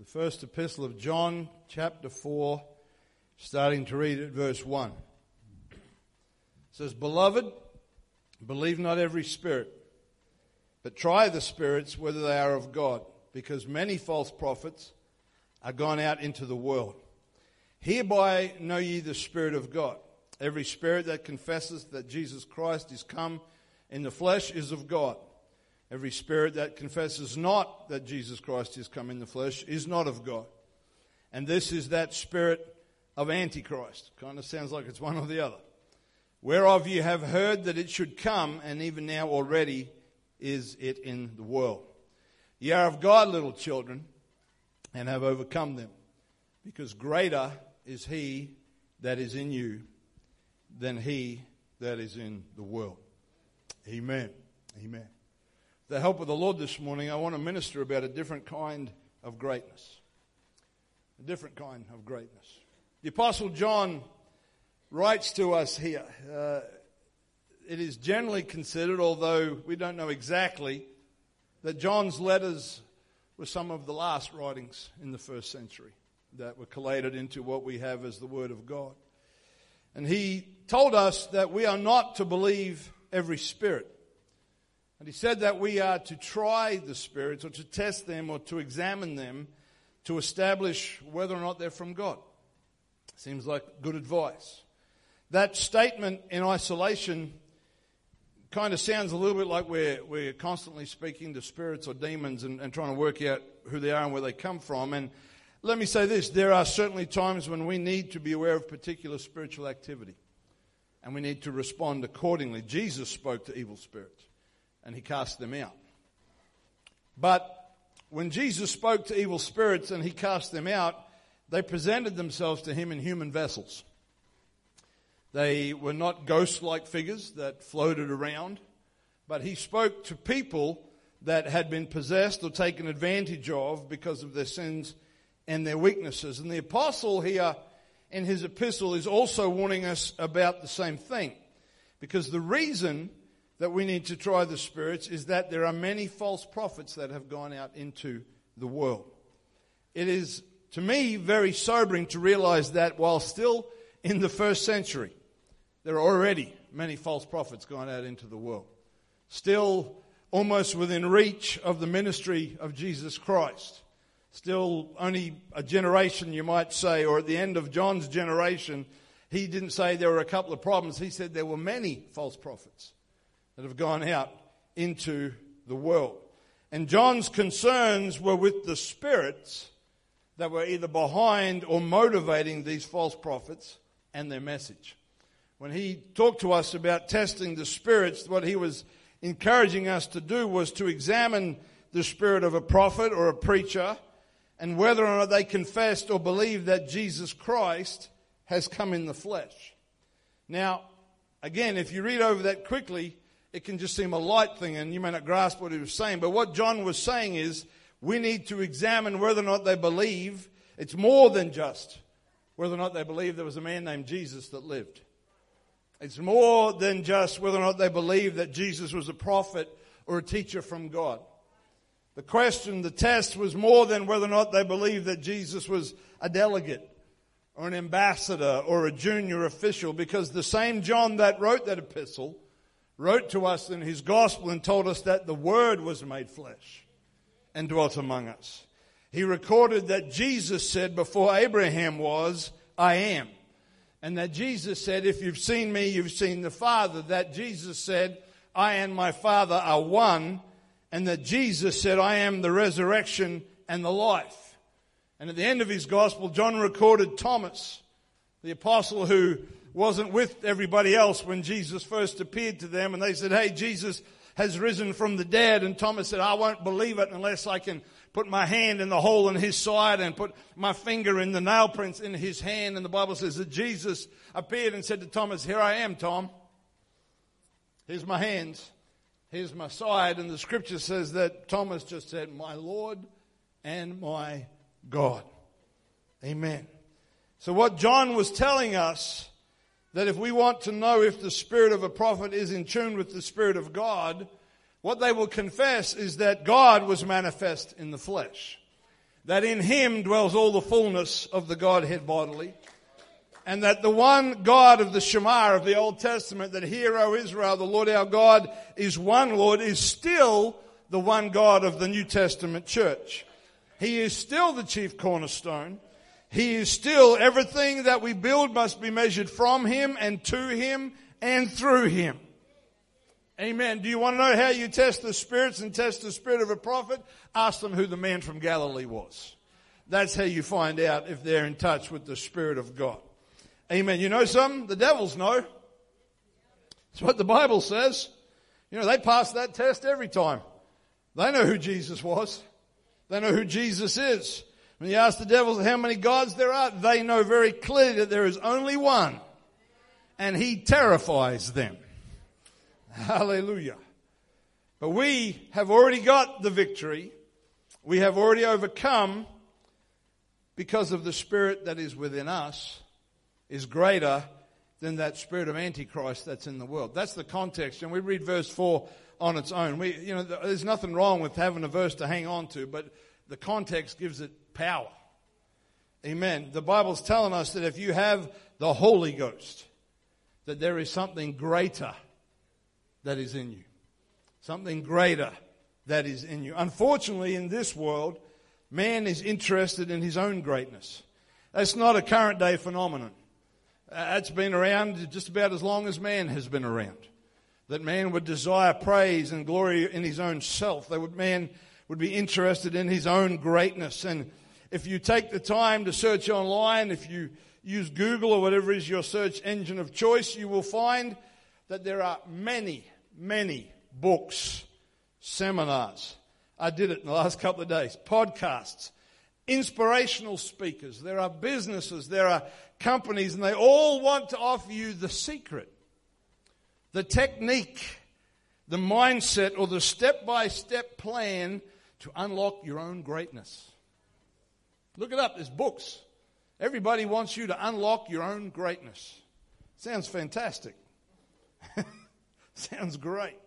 The first epistle of John, chapter 4, starting to read at verse 1. It says, Beloved, believe not every spirit, but try the spirits whether they are of God, because many false prophets are gone out into the world. Hereby know ye the Spirit of God. Every spirit that confesses that Jesus Christ is come in the flesh is of God. Every spirit that confesses not that Jesus Christ is come in the flesh is not of God. And this is that spirit of Antichrist. Kind of sounds like it's one or the other. Whereof you have heard that it should come, and even now already is it in the world. Ye are of God, little children, and have overcome them, because greater is he that is in you than he that is in the world. Amen. Amen the help of the Lord this morning, I want to minister about a different kind of greatness. A different kind of greatness. The Apostle John writes to us here. Uh, it is generally considered, although we don't know exactly, that John's letters were some of the last writings in the first century that were collated into what we have as the Word of God. And he told us that we are not to believe every spirit and he said that we are to try the spirits or to test them or to examine them to establish whether or not they're from God. Seems like good advice. That statement in isolation kind of sounds a little bit like we're, we're constantly speaking to spirits or demons and, and trying to work out who they are and where they come from. And let me say this there are certainly times when we need to be aware of particular spiritual activity and we need to respond accordingly. Jesus spoke to evil spirits and he cast them out. But when Jesus spoke to evil spirits and he cast them out, they presented themselves to him in human vessels. They were not ghost like figures that floated around, but he spoke to people that had been possessed or taken advantage of because of their sins and their weaknesses. And the apostle here in his epistle is also warning us about the same thing. Because the reason that we need to try the spirits is that there are many false prophets that have gone out into the world. It is, to me, very sobering to realize that while still in the first century, there are already many false prophets gone out into the world. Still almost within reach of the ministry of Jesus Christ. Still only a generation, you might say, or at the end of John's generation, he didn't say there were a couple of problems. He said there were many false prophets that have gone out into the world. And John's concerns were with the spirits that were either behind or motivating these false prophets and their message. When he talked to us about testing the spirits, what he was encouraging us to do was to examine the spirit of a prophet or a preacher and whether or not they confessed or believed that Jesus Christ has come in the flesh. Now, again, if you read over that quickly, it can just seem a light thing and you may not grasp what he was saying. But what John was saying is we need to examine whether or not they believe. It's more than just whether or not they believe there was a man named Jesus that lived. It's more than just whether or not they believe that Jesus was a prophet or a teacher from God. The question, the test was more than whether or not they believed that Jesus was a delegate or an ambassador or a junior official because the same John that wrote that epistle wrote to us in his gospel and told us that the Word was made flesh and dwelt among us. He recorded that Jesus said, Before Abraham was, I am. And that Jesus said, If you've seen me, you've seen the Father. That Jesus said, I and my Father are one. And that Jesus said, I am the resurrection and the life. And at the end of his gospel, John recorded Thomas, the apostle who wasn't with everybody else when Jesus first appeared to them and they said, Hey, Jesus has risen from the dead. And Thomas said, I won't believe it unless I can put my hand in the hole in his side and put my finger in the nail prints in his hand. And the Bible says that Jesus appeared and said to Thomas, Here I am, Tom. Here's my hands. Here's my side. And the scripture says that Thomas just said, My Lord and my God. Amen. So what John was telling us that if we want to know if the spirit of a prophet is in tune with the spirit of God, what they will confess is that God was manifest in the flesh. that in him dwells all the fullness of the Godhead bodily, and that the one God of the Shema of the Old Testament, that hear, O Israel, the Lord our God is one Lord, is still the one God of the New Testament church. He is still the chief cornerstone. He is still everything that we build must be measured from Him and to Him and through Him. Amen. Do you want to know how you test the spirits and test the spirit of a prophet? Ask them who the man from Galilee was. That's how you find out if they're in touch with the Spirit of God. Amen. You know something? The devils know. It's what the Bible says. You know, they pass that test every time. They know who Jesus was. They know who Jesus is. When you ask the devils how many gods there are, they know very clearly that there is only one. And he terrifies them. Hallelujah. But we have already got the victory. We have already overcome because of the spirit that is within us is greater than that spirit of antichrist that's in the world. That's the context. And we read verse 4 on its own. We, you know, there's nothing wrong with having a verse to hang on to, but the context gives it power. Amen. The Bible's telling us that if you have the Holy Ghost, that there is something greater that is in you. Something greater that is in you. Unfortunately, in this world, man is interested in his own greatness. That's not a current day phenomenon. It's been around just about as long as man has been around. That man would desire praise and glory in his own self. That would, man would be interested in his own greatness. And if you take the time to search online, if you use Google or whatever is your search engine of choice, you will find that there are many, many books, seminars. I did it in the last couple of days. Podcasts, inspirational speakers. There are businesses, there are companies, and they all want to offer you the secret, the technique, the mindset, or the step by step plan to unlock your own greatness. Look it up, there's books. Everybody wants you to unlock your own greatness. Sounds fantastic. Sounds great.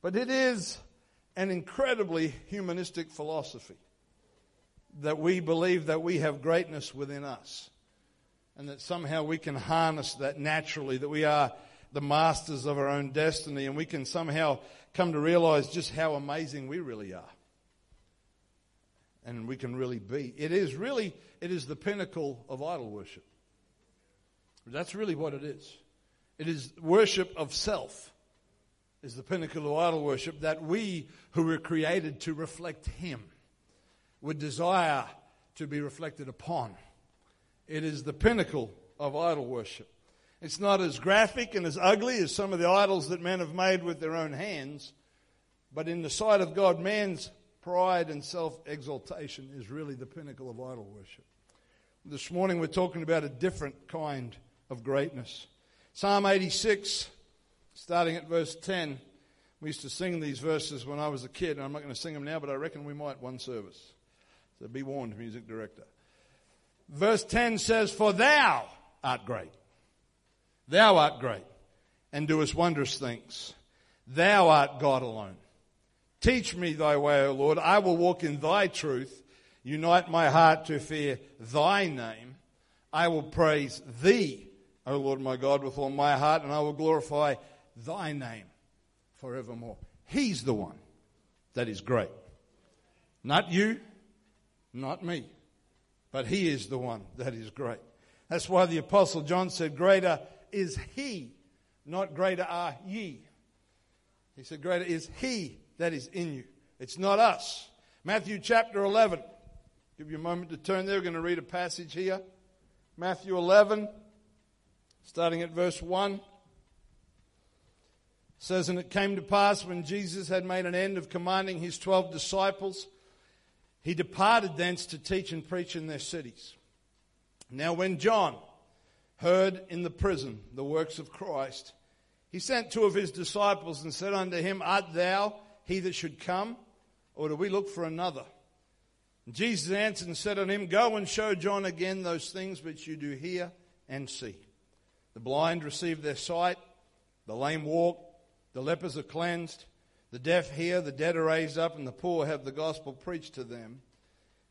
But it is an incredibly humanistic philosophy that we believe that we have greatness within us and that somehow we can harness that naturally, that we are the masters of our own destiny and we can somehow come to realize just how amazing we really are. And we can really be. It is really, it is the pinnacle of idol worship. That's really what it is. It is worship of self is the pinnacle of idol worship that we who were created to reflect Him would desire to be reflected upon. It is the pinnacle of idol worship. It's not as graphic and as ugly as some of the idols that men have made with their own hands, but in the sight of God, man's pride and self exaltation is really the pinnacle of idol worship. This morning we're talking about a different kind of greatness. Psalm 86, starting at verse 10. We used to sing these verses when I was a kid, and I'm not going to sing them now, but I reckon we might one service. So be warned, music director. Verse 10 says, For thou art great. Thou art great, and doest wondrous things. Thou art God alone. Teach me thy way, O Lord. I will walk in thy truth. Unite my heart to fear thy name. I will praise thee O Lord my God, with all my heart, and I will glorify thy name forevermore. He's the one that is great. Not you, not me, but he is the one that is great. That's why the Apostle John said, Greater is he, not greater are ye. He said, Greater is he that is in you. It's not us. Matthew chapter 11. Give you a moment to turn there. We're going to read a passage here. Matthew 11 starting at verse 1 says and it came to pass when jesus had made an end of commanding his 12 disciples he departed thence to teach and preach in their cities now when john heard in the prison the works of christ he sent two of his disciples and said unto him art thou he that should come or do we look for another jesus answered and said unto him go and show john again those things which you do hear and see the blind receive their sight, the lame walk, the lepers are cleansed, the deaf hear, the dead are raised up, and the poor have the gospel preached to them.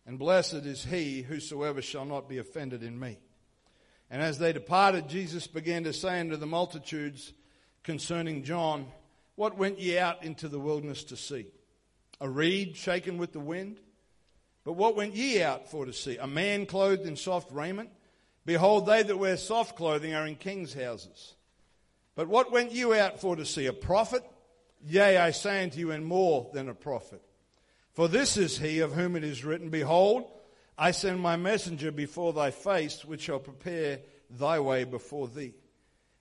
and blessed is he whosoever shall not be offended in me. And as they departed, Jesus began to say unto the multitudes concerning John, What went ye out into the wilderness to see? A reed shaken with the wind? But what went ye out for to see? A man clothed in soft raiment? Behold, they that wear soft clothing are in kings' houses. But what went you out for to see? A prophet? Yea, I say unto you, and more than a prophet. For this is he of whom it is written, Behold, I send my messenger before thy face, which shall prepare thy way before thee.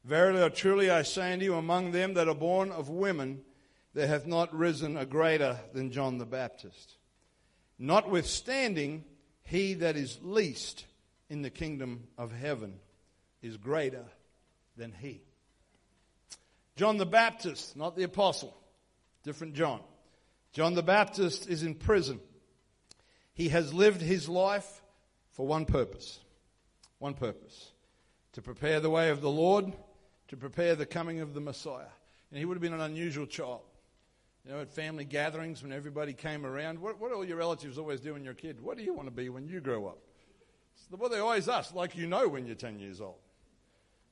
Verily or truly I say unto you, among them that are born of women, there hath not risen a greater than John the Baptist. Notwithstanding, he that is least in the kingdom of heaven is greater than he. John the Baptist, not the apostle, different John. John the Baptist is in prison. He has lived his life for one purpose. One purpose. To prepare the way of the Lord, to prepare the coming of the Messiah. And he would have been an unusual child. You know, at family gatherings when everybody came around, what, what do all your relatives always do when you're a kid? What do you want to be when you grow up? So what they always ask, like you know when you're 10 years old.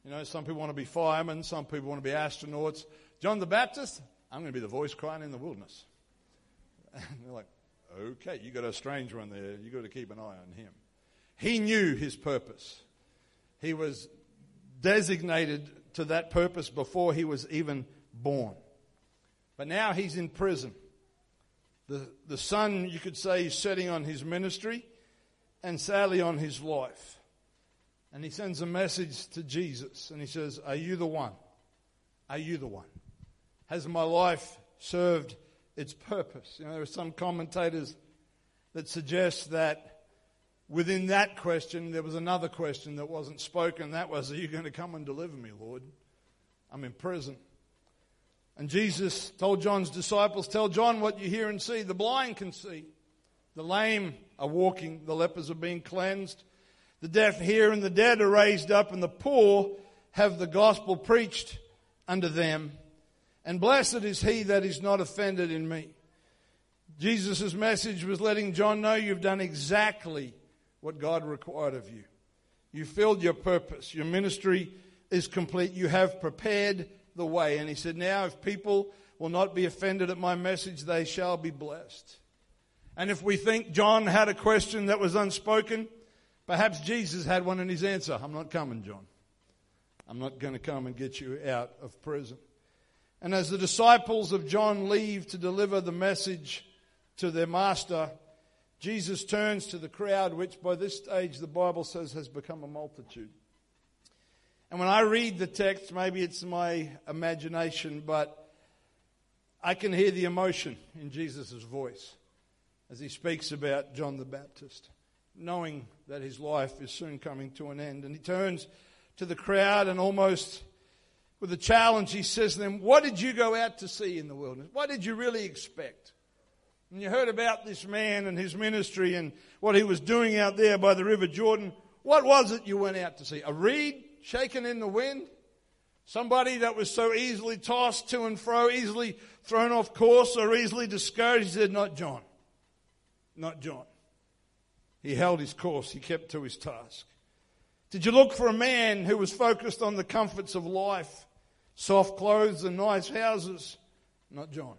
You know, some people want to be firemen, some people want to be astronauts. John the Baptist, I'm going to be the voice crying in the wilderness. And they're like, okay, you got a strange one there. You got to keep an eye on him. He knew his purpose. He was designated to that purpose before he was even born. But now he's in prison. The, the sun, you could say, is setting on his ministry and sadly on his life. And he sends a message to Jesus and he says, Are you the one? Are you the one? Has my life served its purpose. You know, there are some commentators that suggest that within that question there was another question that wasn't spoken. That was, Are you going to come and deliver me, Lord? I'm in prison. And Jesus told John's disciples, Tell John what you hear and see. The blind can see, the lame are walking, the lepers are being cleansed, the deaf hear, and the dead are raised up, and the poor have the gospel preached unto them. And blessed is he that is not offended in me. Jesus' message was letting John know you've done exactly what God required of you. You filled your purpose. Your ministry is complete. You have prepared the way. And he said, Now, if people will not be offended at my message, they shall be blessed. And if we think John had a question that was unspoken, perhaps Jesus had one in his answer. I'm not coming, John. I'm not going to come and get you out of prison. And as the disciples of John leave to deliver the message to their master, Jesus turns to the crowd, which by this stage the Bible says has become a multitude. And when I read the text, maybe it's my imagination, but I can hear the emotion in Jesus' voice as he speaks about John the Baptist, knowing that his life is soon coming to an end. And he turns to the crowd and almost with a challenge, he says to them, What did you go out to see in the wilderness? What did you really expect? And you heard about this man and his ministry and what he was doing out there by the River Jordan. What was it you went out to see? A reed shaken in the wind? Somebody that was so easily tossed to and fro, easily thrown off course or easily discouraged? He said, Not John. Not John. He held his course, he kept to his task. Did you look for a man who was focused on the comforts of life? soft clothes and nice houses. Not John,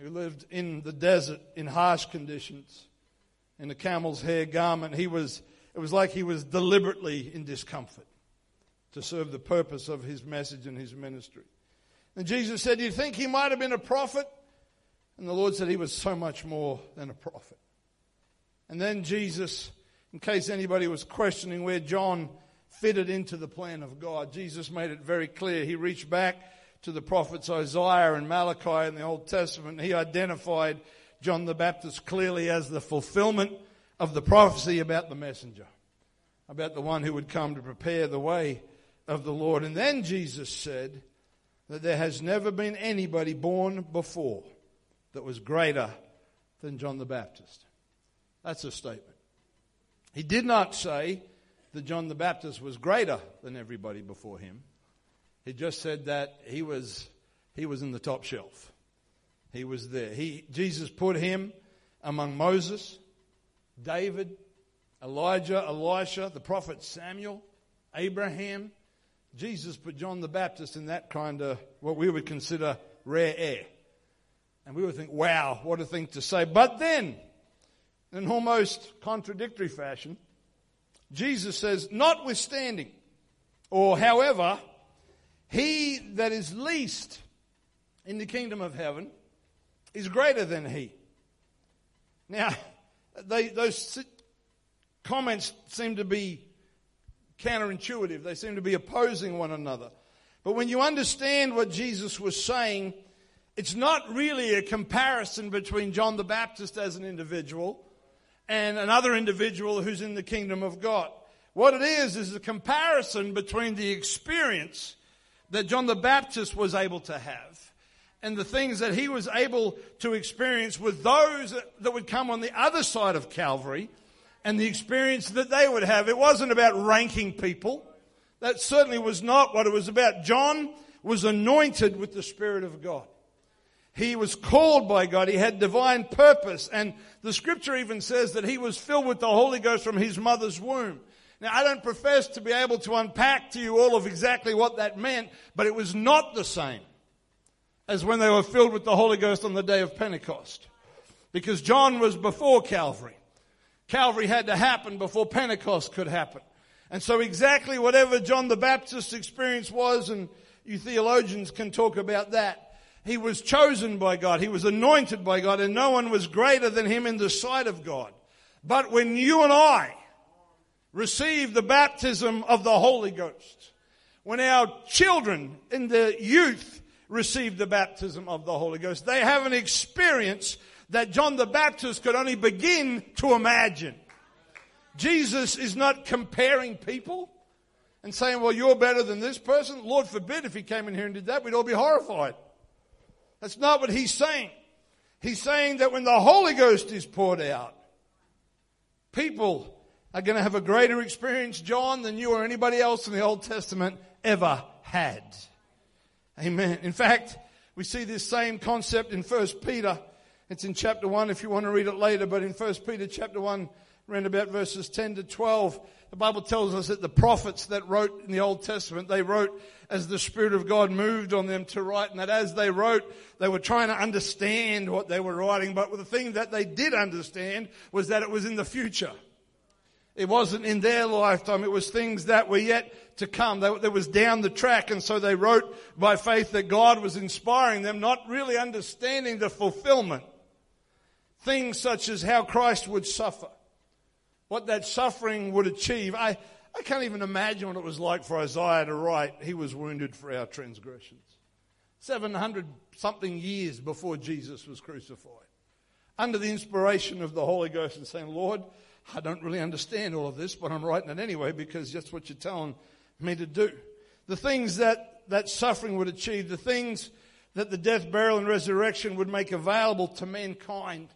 who lived in the desert in harsh conditions in a camel's hair garment. He was, it was like he was deliberately in discomfort to serve the purpose of his message and his ministry. And Jesus said, Do you think he might have been a prophet? And the Lord said he was so much more than a prophet. And then Jesus, in case anybody was questioning where John fitted into the plan of God. Jesus made it very clear. He reached back to the prophets Isaiah and Malachi in the Old Testament. He identified John the Baptist clearly as the fulfillment of the prophecy about the messenger, about the one who would come to prepare the way of the Lord. And then Jesus said that there has never been anybody born before that was greater than John the Baptist. That's a statement. He did not say that John the Baptist was greater than everybody before him. He just said that he was, he was in the top shelf. He was there. He, Jesus put him among Moses, David, Elijah, Elisha, the prophet Samuel, Abraham. Jesus put John the Baptist in that kind of what we would consider rare air. And we would think, wow, what a thing to say. But then, in almost contradictory fashion, Jesus says, notwithstanding, or however, he that is least in the kingdom of heaven is greater than he. Now, they, those comments seem to be counterintuitive. They seem to be opposing one another. But when you understand what Jesus was saying, it's not really a comparison between John the Baptist as an individual and another individual who's in the kingdom of God. What it is, is a comparison between the experience that John the Baptist was able to have and the things that he was able to experience with those that would come on the other side of Calvary and the experience that they would have. It wasn't about ranking people. That certainly was not what it was about. John was anointed with the Spirit of God. He was called by God. He had divine purpose. And the scripture even says that he was filled with the Holy Ghost from his mother's womb. Now, I don't profess to be able to unpack to you all of exactly what that meant, but it was not the same as when they were filled with the Holy Ghost on the day of Pentecost. Because John was before Calvary. Calvary had to happen before Pentecost could happen. And so exactly whatever John the Baptist's experience was, and you theologians can talk about that, he was chosen by God. He was anointed by God and no one was greater than him in the sight of God. But when you and I receive the baptism of the Holy Ghost, when our children in the youth receive the baptism of the Holy Ghost, they have an experience that John the Baptist could only begin to imagine. Jesus is not comparing people and saying, well, you're better than this person. Lord forbid if he came in here and did that, we'd all be horrified. That's not what he's saying. He's saying that when the Holy Ghost is poured out, people are going to have a greater experience, John, than you or anybody else in the Old Testament ever had. Amen. In fact, we see this same concept in 1 Peter. It's in chapter 1 if you want to read it later, but in 1 Peter chapter 1, around about verses 10 to 12, the Bible tells us that the prophets that wrote in the Old Testament, they wrote as the Spirit of God moved on them to write, and that as they wrote, they were trying to understand what they were writing, but the thing that they did understand was that it was in the future. It wasn't in their lifetime. It was things that were yet to come. That was down the track. And so they wrote by faith that God was inspiring them, not really understanding the fulfillment. Things such as how Christ would suffer what that suffering would achieve. I, I can't even imagine what it was like for Isaiah to write, He was wounded for our transgressions. 700 something years before Jesus was crucified. Under the inspiration of the Holy Ghost and saying, Lord, I don't really understand all of this, but I'm writing it anyway because that's what you're telling me to do. The things that that suffering would achieve, the things that the death, burial, and resurrection would make available to mankind.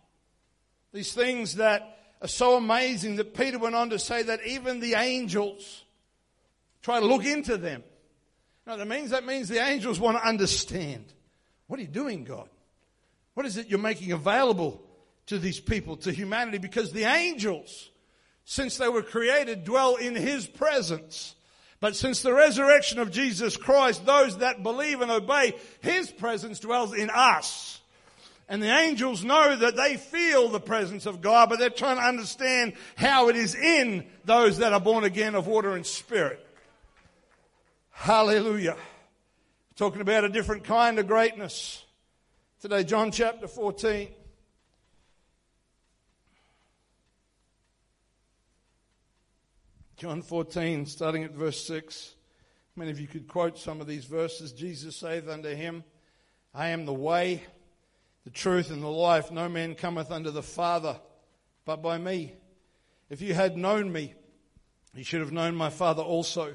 These things that are so amazing that Peter went on to say that even the angels try to look into them. Now that means that means the angels want to understand. What are you doing, God? What is it you're making available to these people, to humanity? Because the angels, since they were created, dwell in His presence. But since the resurrection of Jesus Christ, those that believe and obey, His presence dwells in us. And the angels know that they feel the presence of God, but they're trying to understand how it is in those that are born again of water and spirit. Hallelujah. Talking about a different kind of greatness. Today, John chapter 14. John 14, starting at verse 6. Many of you could quote some of these verses. Jesus saith unto him, I am the way, the truth and the life. No man cometh unto the Father but by me. If you had known me, you should have known my Father also.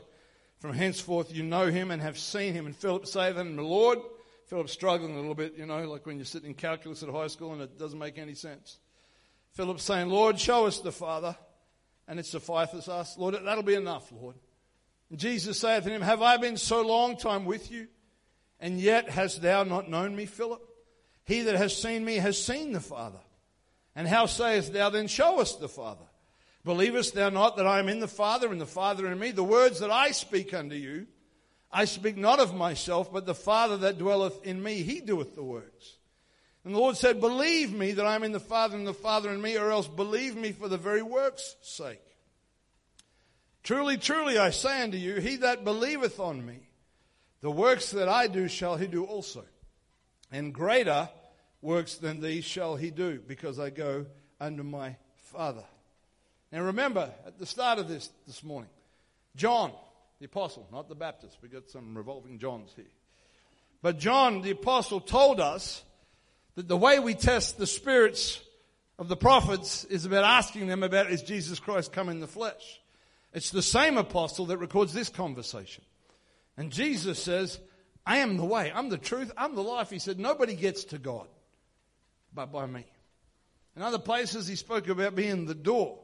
From henceforth you know him and have seen him. And Philip saith unto him, Lord, Philip's struggling a little bit, you know, like when you're sitting in calculus at high school and it doesn't make any sense. Philip saying, Lord, show us the Father, and it sufficeth us. Lord, that'll be enough, Lord. And Jesus saith to him, Have I been so long time with you, and yet hast thou not known me, Philip? He that has seen me has seen the Father. And how sayest thou then, Show us the Father? Believest thou not that I am in the Father, and the Father in me? The words that I speak unto you, I speak not of myself, but the Father that dwelleth in me, he doeth the works. And the Lord said, Believe me that I am in the Father, and the Father in me, or else believe me for the very works' sake. Truly, truly, I say unto you, he that believeth on me, the works that I do shall he do also. And greater works than these shall he do, because I go unto my Father. Now remember, at the start of this this morning, John, the apostle, not the Baptist, we got some revolving Johns here. But John, the apostle, told us that the way we test the spirits of the prophets is about asking them about is Jesus Christ come in the flesh. It's the same apostle that records this conversation. And Jesus says, I am the way, I'm the truth, I'm the life. He said, nobody gets to God but by me. In other places, he spoke about being the door.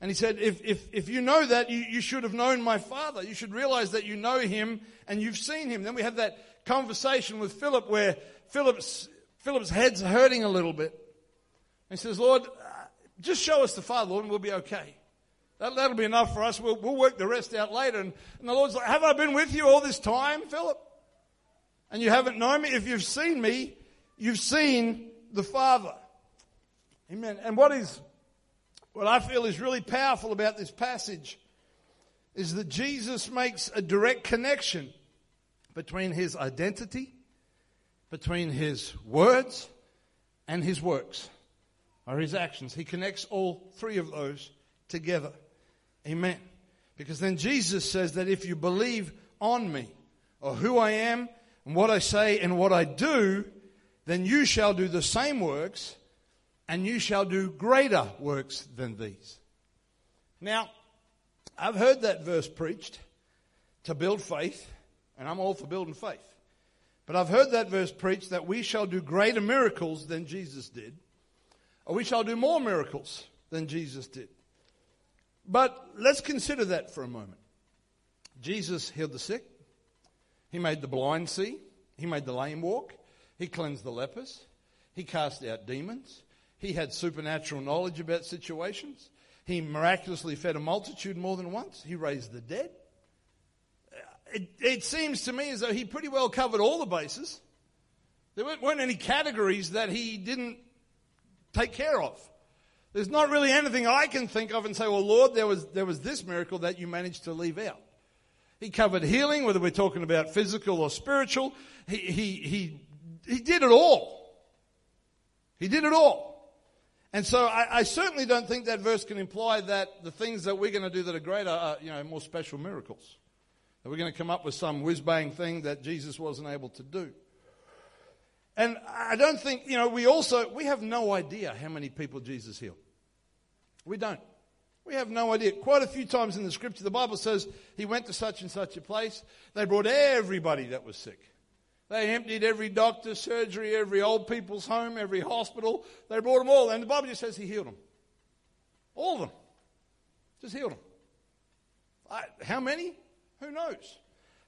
And he said, if, if, if you know that, you, you should have known my father. You should realize that you know him and you've seen him. Then we have that conversation with Philip where Philip's, Philip's head's hurting a little bit. He says, Lord, just show us the Father, Lord, and we'll be okay. That, that'll be enough for us. We'll, we'll work the rest out later. And, and the Lord's like, Have I been with you all this time, Philip? And you haven't known me? If you've seen me, you've seen the Father. Amen. And what is, what I feel is really powerful about this passage is that Jesus makes a direct connection between his identity, between his words, and his works, or his actions. He connects all three of those together. Amen. Because then Jesus says that if you believe on me, or who I am, and what I say and what I do, then you shall do the same works, and you shall do greater works than these. Now, I've heard that verse preached to build faith, and I'm all for building faith. But I've heard that verse preached that we shall do greater miracles than Jesus did, or we shall do more miracles than Jesus did. But let's consider that for a moment. Jesus healed the sick. He made the blind see. He made the lame walk. He cleansed the lepers. He cast out demons. He had supernatural knowledge about situations. He miraculously fed a multitude more than once. He raised the dead. It, it seems to me as though he pretty well covered all the bases. There weren't, any categories that he didn't take care of. There's not really anything I can think of and say, well, Lord, there was, there was this miracle that you managed to leave out. He covered healing, whether we're talking about physical or spiritual. He, he, he, he did it all. He did it all. And so I, I, certainly don't think that verse can imply that the things that we're going to do that are greater are, you know, more special miracles. That we're going to come up with some whiz bang thing that Jesus wasn't able to do. And I don't think, you know, we also, we have no idea how many people Jesus healed. We don't. We have no idea. Quite a few times in the scripture, the Bible says he went to such and such a place. They brought everybody that was sick. They emptied every doctor's surgery, every old people's home, every hospital. They brought them all. And the Bible just says he healed them. All of them. Just healed them. I, how many? Who knows?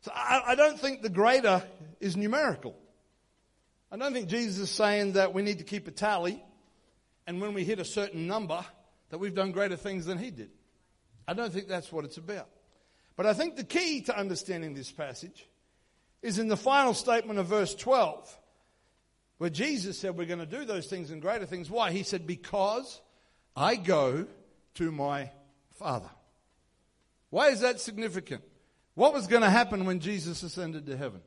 So I, I don't think the greater is numerical. I don't think Jesus is saying that we need to keep a tally and when we hit a certain number that we've done greater things than he did. I don't think that's what it's about. But I think the key to understanding this passage is in the final statement of verse 12, where Jesus said we're going to do those things and greater things. Why? He said, Because I go to my Father. Why is that significant? What was going to happen when Jesus ascended to heaven?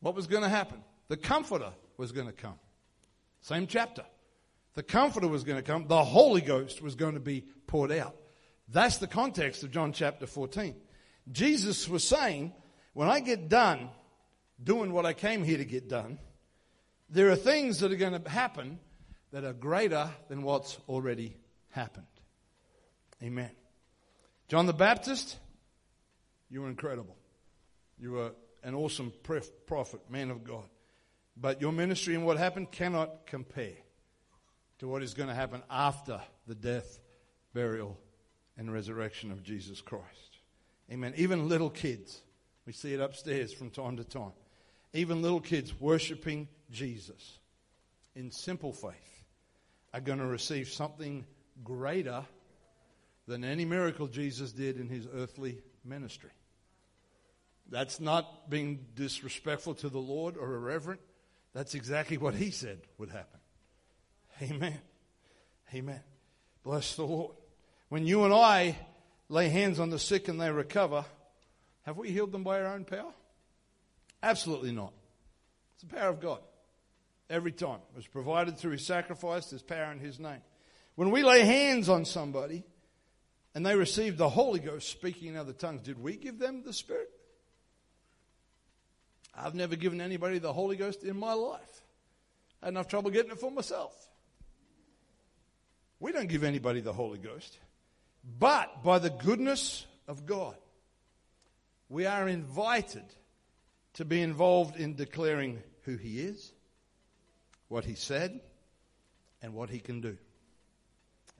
What was going to happen? The Comforter was going to come. Same chapter. The Comforter was going to come. The Holy Ghost was going to be poured out. That's the context of John chapter 14. Jesus was saying, when I get done doing what I came here to get done, there are things that are going to happen that are greater than what's already happened. Amen. John the Baptist, you were incredible. You were an awesome prophet, man of God. But your ministry and what happened cannot compare to what is going to happen after the death, burial, and resurrection of Jesus Christ. Amen. Even little kids, we see it upstairs from time to time. Even little kids worshiping Jesus in simple faith are going to receive something greater than any miracle Jesus did in his earthly ministry. That's not being disrespectful to the Lord or irreverent. That's exactly what he said would happen. Amen. Amen. Bless the Lord. When you and I lay hands on the sick and they recover, have we healed them by our own power? Absolutely not. It's the power of God. Every time. It was provided through his sacrifice. There's power in his name. When we lay hands on somebody and they receive the Holy Ghost speaking in other tongues, did we give them the Spirit? I've never given anybody the Holy Ghost in my life. I had enough trouble getting it for myself. We don't give anybody the Holy Ghost. But by the goodness of God, we are invited to be involved in declaring who He is, what He said, and what He can do.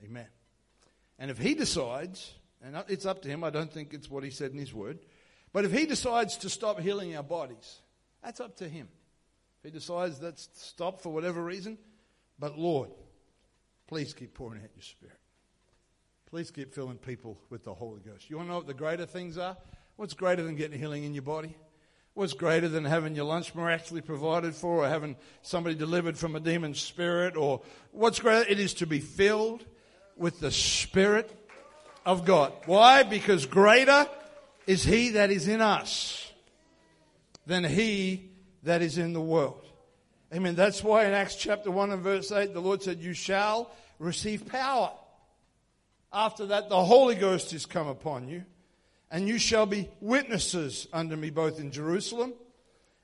Amen. And if He decides, and it's up to Him, I don't think it's what He said in His Word, but if He decides to stop healing our bodies, that's up to Him. If He decides that's stop for whatever reason, but Lord, please keep pouring out your Spirit. Please keep filling people with the Holy Ghost. You want to know what the greater things are? What's greater than getting healing in your body? What's greater than having your lunch miraculously provided for or having somebody delivered from a demon spirit? Or what's greater? It is to be filled with the Spirit of God. Why? Because greater is He that is in us than He that is in the world. Amen. That's why in Acts chapter 1 and verse 8, the Lord said, You shall receive power. After that, the Holy Ghost is come upon you, and you shall be witnesses unto me both in Jerusalem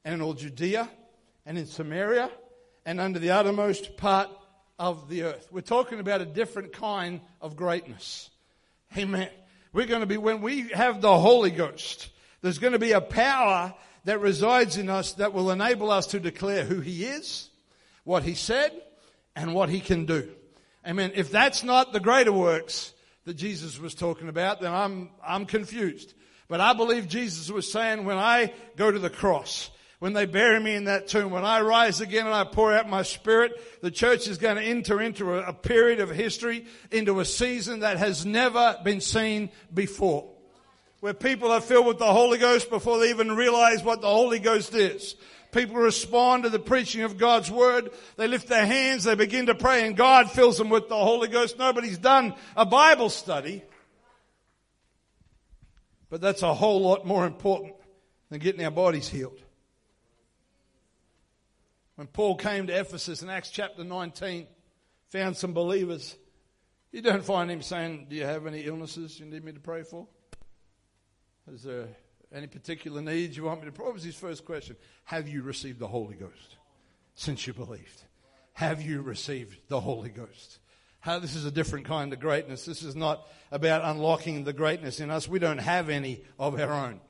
and in all Judea and in Samaria and under the uttermost part of the earth. We're talking about a different kind of greatness. Amen. We're going to be, when we have the Holy Ghost, there's going to be a power that resides in us that will enable us to declare who He is, what He said, and what He can do. Amen. If that's not the greater works, that Jesus was talking about, then I'm, I'm confused. But I believe Jesus was saying when I go to the cross, when they bury me in that tomb, when I rise again and I pour out my spirit, the church is going to enter into a, a period of history, into a season that has never been seen before. Where people are filled with the Holy Ghost before they even realize what the Holy Ghost is. People respond to the preaching of God's word. They lift their hands, they begin to pray, and God fills them with the Holy Ghost. Nobody's done a Bible study. But that's a whole lot more important than getting our bodies healed. When Paul came to Ephesus in Acts chapter 19, found some believers, you don't find him saying, Do you have any illnesses you need me to pray for? Is there any particular needs you want me to? What was his first question? Have you received the Holy Ghost since you believed? Have you received the Holy Ghost? How, this is a different kind of greatness. This is not about unlocking the greatness in us. We don't have any of our own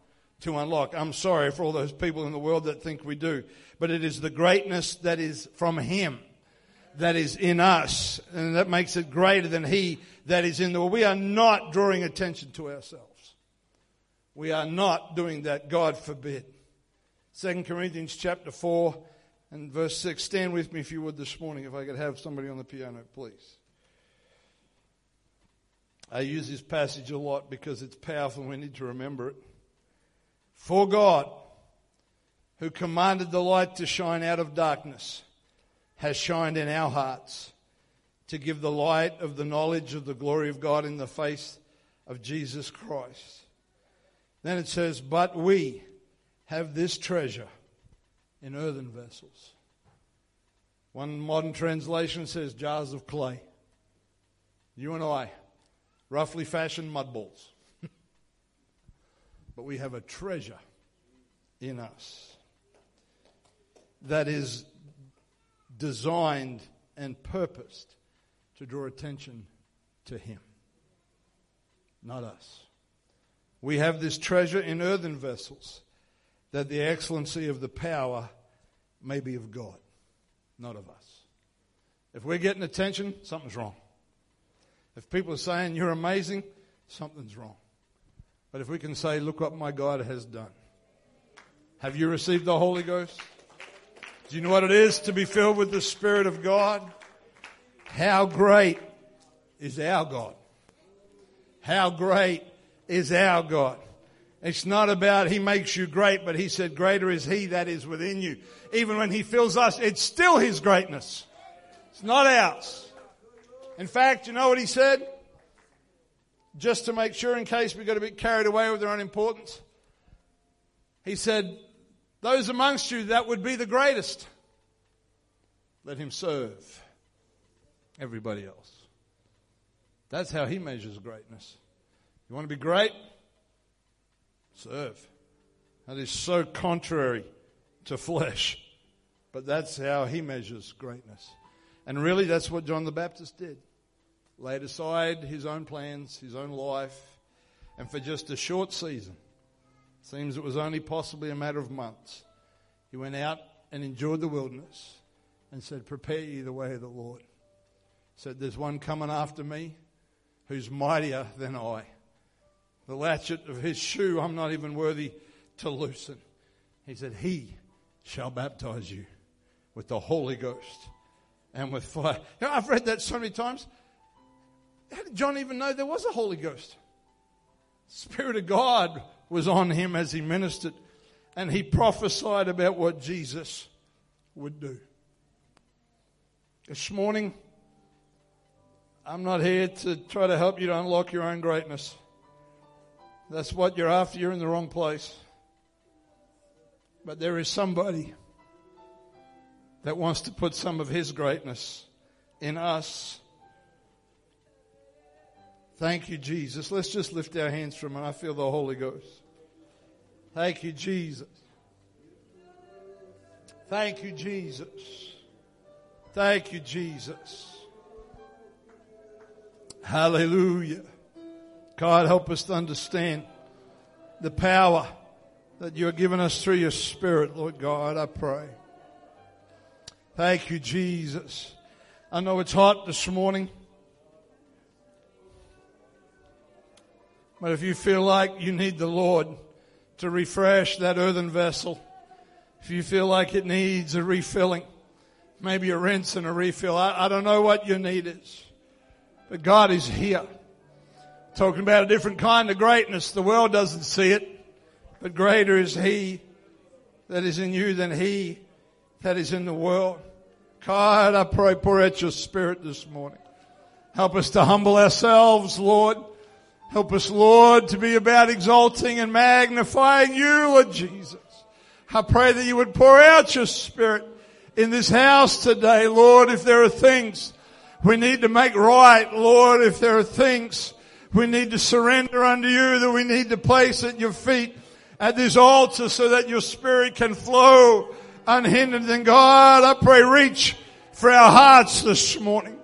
to unlock. I'm sorry for all those people in the world that think we do. But it is the greatness that is from Him that is in us. And that makes it greater than He that is in the world. We are not drawing attention to ourselves. We are not doing that, God forbid. 2 Corinthians chapter 4 and verse 6. Stand with me if you would this morning, if I could have somebody on the piano, please. I use this passage a lot because it's powerful and we need to remember it. For God, who commanded the light to shine out of darkness, has shined in our hearts to give the light of the knowledge of the glory of God in the face of Jesus Christ. Then it says, But we have this treasure in earthen vessels. One modern translation says jars of clay. You and I, roughly fashioned mud balls. but we have a treasure in us that is designed and purposed to draw attention to Him, not us. We have this treasure in earthen vessels, that the excellency of the power may be of God, not of us. If we're getting attention, something's wrong. If people are saying you're amazing, something's wrong. But if we can say, look what my God has done. Have you received the Holy Ghost? Do you know what it is to be filled with the Spirit of God? How great is our God? How great is our God? It's not about He makes you great, but He said, greater is He that is within you. Even when He fills us, it's still His greatness. It's not ours. In fact, you know what He said? Just to make sure, in case we got a bit carried away with our own importance, He said, those amongst you that would be the greatest, let him serve everybody else. That's how he measures greatness. You want to be great? Serve. That is so contrary to flesh. But that's how he measures greatness. And really, that's what John the Baptist did. Laid aside his own plans, his own life, and for just a short season, seems it was only possibly a matter of months, he went out and enjoyed the wilderness and said, Prepare ye the way of the Lord. Said, There's one coming after me who's mightier than I. The latchet of his shoe I'm not even worthy to loosen. He said, He shall baptize you with the Holy Ghost and with fire. You know, I've read that so many times. How did John even know there was a Holy Ghost? Spirit of God was on him as he ministered, and he prophesied about what Jesus would do. This morning, I'm not here to try to help you to unlock your own greatness. That's what you're after. You're in the wrong place. But there is somebody that wants to put some of his greatness in us. Thank you, Jesus. Let's just lift our hands from it. I feel the Holy Ghost. Thank you, Jesus. Thank you, Jesus. Thank you, Jesus. Hallelujah. God, help us to understand the power that you're giving us through your Spirit, Lord God, I pray. Thank you, Jesus. I know it's hot this morning. But if you feel like you need the Lord to refresh that earthen vessel, if you feel like it needs a refilling, maybe a rinse and a refill. I, I don't know what your need is. But God is here. Talking about a different kind of greatness. The world doesn't see it. But greater is He that is in you than He that is in the world. God, I pray, pour out your spirit this morning. Help us to humble ourselves, Lord. Help us, Lord, to be about exalting and magnifying you, Lord Jesus. I pray that you would pour out your spirit in this house today, Lord, if there are things we need to make right, Lord, if there are things we need to surrender unto you that we need to place at your feet at this altar so that your spirit can flow unhindered. And God, I pray reach for our hearts this morning.